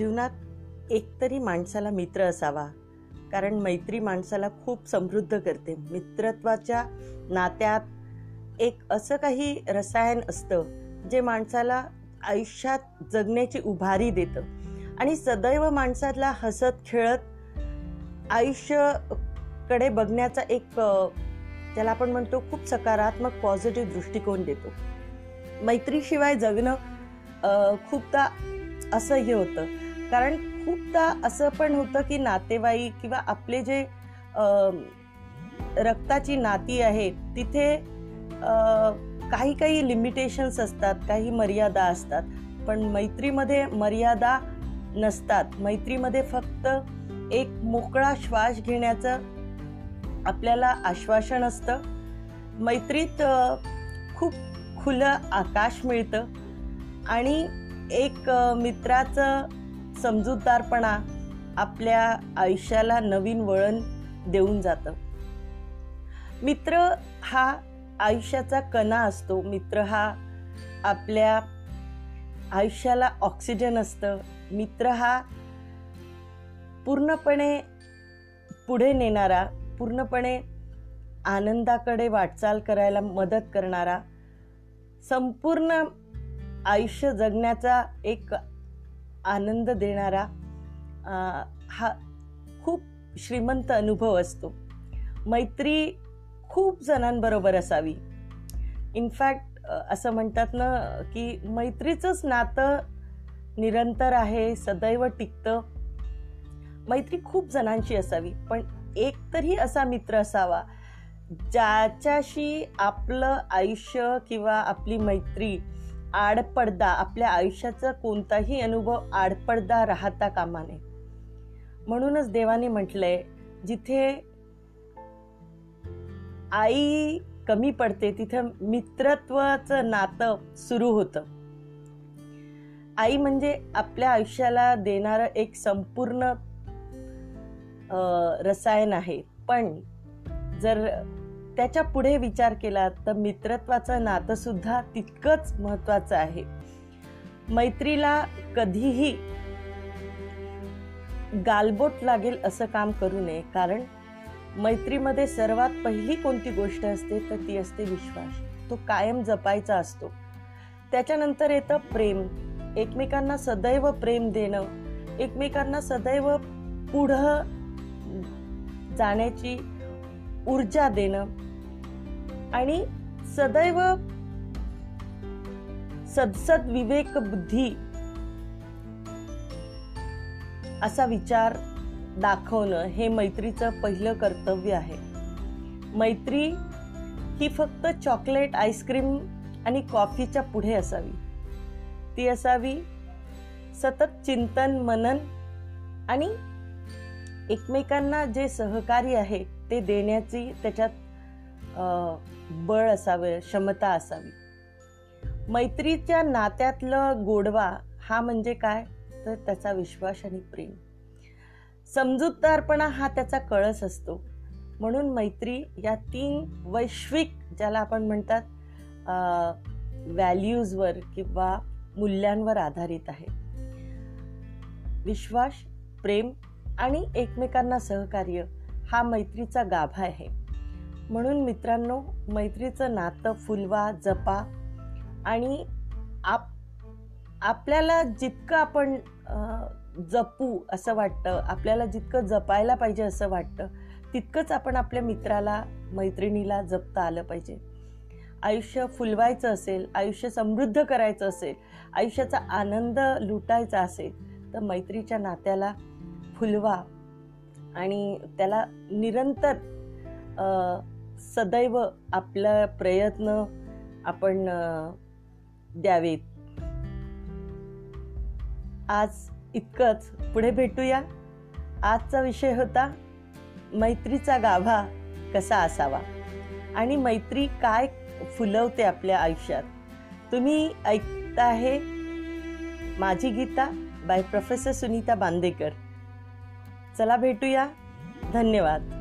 जीवनात एकतरी माणसाला मित्र असावा. कारण मैत्री माणसाला खूप समृद्ध करते. मित्रत्वाच्या नात्यात एक असं काही रसायन असतं जे माणसाला आयुष्यात जगण्याची उभारी देतं. आणि सदैव माणसाला हसत खेळत आयुष्यकडे बघण्याचा एक त्याला आपण म्हणतो खूप सकारात्मक पॉझिटिव्ह दृष्टिकोन देतो. मैत्रीशिवाय जगणं खूपदा असह्य होतं. कारण खूपदा असं पण होतं की नातेवाईक किंवा आपले जे रक्ताची नाती आहे तिथे काही काही लिमिटेशन्स असतात काही मर्यादा असतात. पण मैत्रीमध्ये मर्यादा नसतात. मैत्रीमध्ये फक्त एक मोकळा श्वास घेण्याचं आपल्याला आश्वासन असतं. मैत्रीत खूप खुलं आकाश मिळतं. आणि एक मित्राचं समजूतदारपणा आपल्या आयुष्याला नवीन वळण देऊन जातं. मित्र हा आयुष्याचा कणा असतो. मित्र हा आपल्या आयुष्याला ऑक्सिजन असतं. मित्र हा पूर्णपणे पुढे नेणारा पूर्णपणे आनंदाकडे वाटचाल करायला मदत करणारा संपूर्ण आयुष्य जगण्याचा एक आनंद देणारा हा खूप श्रीमंत अनुभव असतो. मैत्री खूप जणांबरोबर असावी. इनफॅक्ट असं म्हणतात ना की मैत्रीचंच नातं निरंतर आहे सदैव टिकतं. मैत्री खूप जणांची असावी पण एक तरी असा मित्र असावा ज्याच्याशी आपलं आयुष्य किंवा आपली मैत्री आडपडदा आपल्या आयुष्याचा कोणताही अनुभव आडपडदा राहता कामा नये. म्हणूनच देवाने म्हटलंय जिथे आई कमी पडते तिथं मित्रत्वाचं नातं सुरू होतं. आई म्हणजे आपल्या आयुष्याला देणारं एक संपूर्ण रसायन आहे. पण जर त्याच्या पुढे विचार केला तर मित्रत्वाचं नातं सुद्धा तितकंच महत्वाचं आहे. मैत्रीला कधीही गालबोट लागेल असं काम करू नये कारण मैत्रीमध्ये सर्वात पहिली कोणती गोष्ट असते तर ती असते विश्वास. तो कायम जपायचा असतो. त्याच्यानंतर येतं प्रेम. एकमेकांना सदैव प्रेम देणं. एकमेकांना सदैव पुढं जाण्याची ऊर्जा देणं. आणि सदैव सदसद विवेक बुद्धी असा विचार दाखवणं हे मैत्रीचं पहिलं कर्तव्य आहे. मैत्री ही फक्त चॉकलेट आईस्क्रीम आणि कॉफीच्या पुढे असावी. ती असावी सतत चिंतन मनन आणि एकमेकांना जे सहकार्य आहे ते देण्याची त्याच्यात बळ असावे क्षमता असावी. मैत्रीच्या नात्यातलं गोडवा हा म्हणजे काय? तर त्याचा विश्वास आणि प्रेम. समजूतदारपणा हा त्याचा कळस असतो. म्हणून मैत्री या तीन वैश्विक ज्याला आपण म्हणतात व्हॅल्यूजवर किंवा मूल्यांवर आधारित आहे विश्वास प्रेम आणि एकमेकांना सहकार्य हा मैत्रीचा गाभा आहे. म्हणून मित्रांनो मैत्रीचं नातं फुलवा जपा आणि आप आपल्याला जितकं आपण जपू असं वाटतं आपल्याला जितकं जपायला पाहिजे असं वाटतं तितकंच आपण आपल्या मित्राला मैत्रिणीला जपता आलं पाहिजे. आयुष्य फुलवायचं असेल आयुष्य समृद्ध करायचं असेल आयुष्याचा आनंद लुटायचा असेल तर मैत्रीच्या नात्याला फुलवा. आणि त्याला निरंतर सदैव आपला प्रयत्न आपण द्यावेत. आज इतकंच. पुढे भेटूया. आजचा विषय होता मैत्रीचा गाभा कसा असावा? आणि मैत्री काय फुलवते आपल्या आयुष्यात? तुम्ही ऐकता आहे माझी गीता बाय प्रोफेसर सुनीता बांदेकर. चला भेटूया. धन्यवाद.